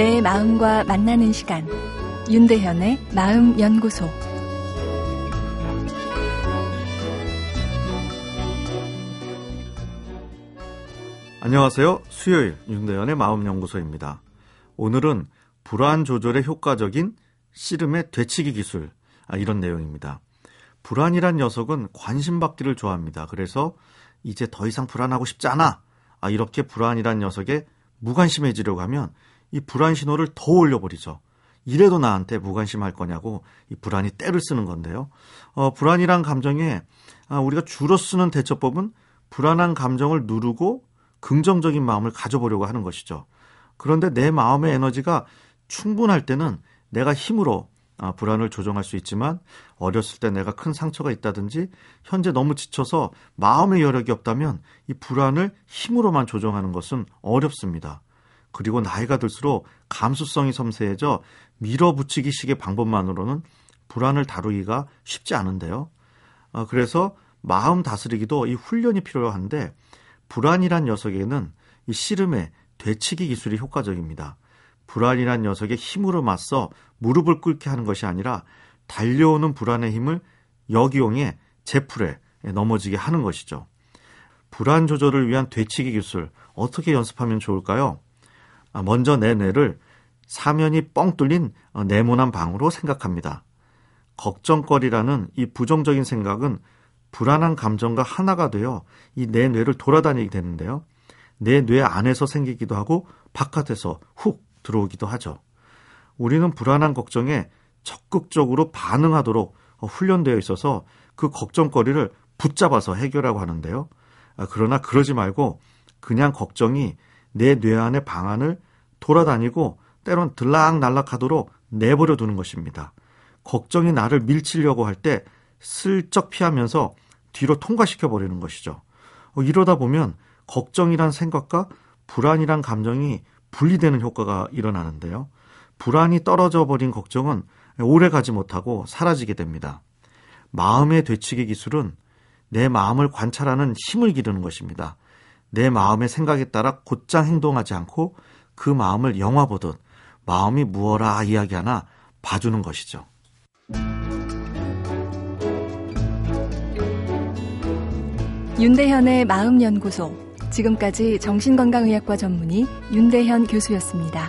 내 마음과 만나는 시간 윤대현의 마음 연구소 안녕하세요. 수요일 윤대현의 마음 연구소입니다. 오늘은 불안 조절에 효과적인 씨름의 되치기 기술 아, 이런 내용입니다. 불안이란 녀석은 관심 받기를 좋아합니다. 그래서 이제 더 이상 불안하고 싶지 않아. 아, 이렇게 불안이란 녀석에 무관심해지려고 하면 이 불안 신호를 더 올려버리죠. 이래도 나한테 무관심할 거냐고 이 불안이 때를 쓰는 건데요. 어, 불안이란 감정에 아, 우리가 주로 쓰는 대처법은 불안한 감정을 누르고 긍정적인 마음을 가져보려고 하는 것이죠. 그런데 내 마음의 에너지가 충분할 때는 내가 힘으로 아, 불안을 조정할 수 있지만 어렸을 때 내가 큰 상처가 있다든지 현재 너무 지쳐서 마음의 여력이 없다면 이 불안을 힘으로만 조정하는 것은 어렵습니다. 그리고 나이가 들수록 감수성이 섬세해져 밀어붙이기식의 방법만으로는 불안을 다루기가 쉽지 않은데요. 어, 그래서 마음 다스리기도 이 훈련이 필요한데 불안이란 녀석에는 이 씨름의 되치기 기술이 효과적입니다. 불안이란 녀석의 힘으로 맞서 무릎을 꿇게 하는 것이 아니라 달려오는 불안의 힘을 역이용해 제풀에 넘어지게 하는 것이죠. 불안 조절을 위한 되치기 기술 어떻게 연습하면 좋을까요? 아, 먼저 내 뇌를 사면이 뻥 뚫린 어, 네모난 방으로 생각합니다. 걱정거리라는 이 부정적인 생각은 불안한 감정과 하나가 되어 이 내 뇌를 돌아다니게 되는데요. 내 뇌 안에서 생기기도 하고 바깥에서 훅 들어오기도 하죠. 우리는 불안한 걱정에 적극적으로 반응하도록 어, 훈련되어 있어서 그 걱정거리를 붙잡아서 해결하고 하는데요. 아, 그러나 그러지 말고 그냥 걱정이 내 뇌 안의 방안을 돌아다니고 때론 들락날락하도록 내버려 두는 것입니다. 걱정이 나를 밀치려고 할 때 슬쩍 피하면서 뒤로 통과시켜 버리는 것이죠. 어, 이러다 보면 걱정이란 생각과 불안이란 감정이 분리되는 효과가 일어나는데요. 불안이 떨어져 버린 걱정은 오래 가지 못하고 사라지게 됩니다. 마음의 되치기 기술은 내 마음을 관찰하는 힘을 기르는 것입니다. 내 마음의 생각에 따라 곧장 행동하지 않고 그 마음을 영화 보듯 마음이 무어라 이야기하나 봐주는 것이죠. 윤대현의 마음연구소. 지금까지 정신건강의학과 전문의 윤대현 교수였습니다.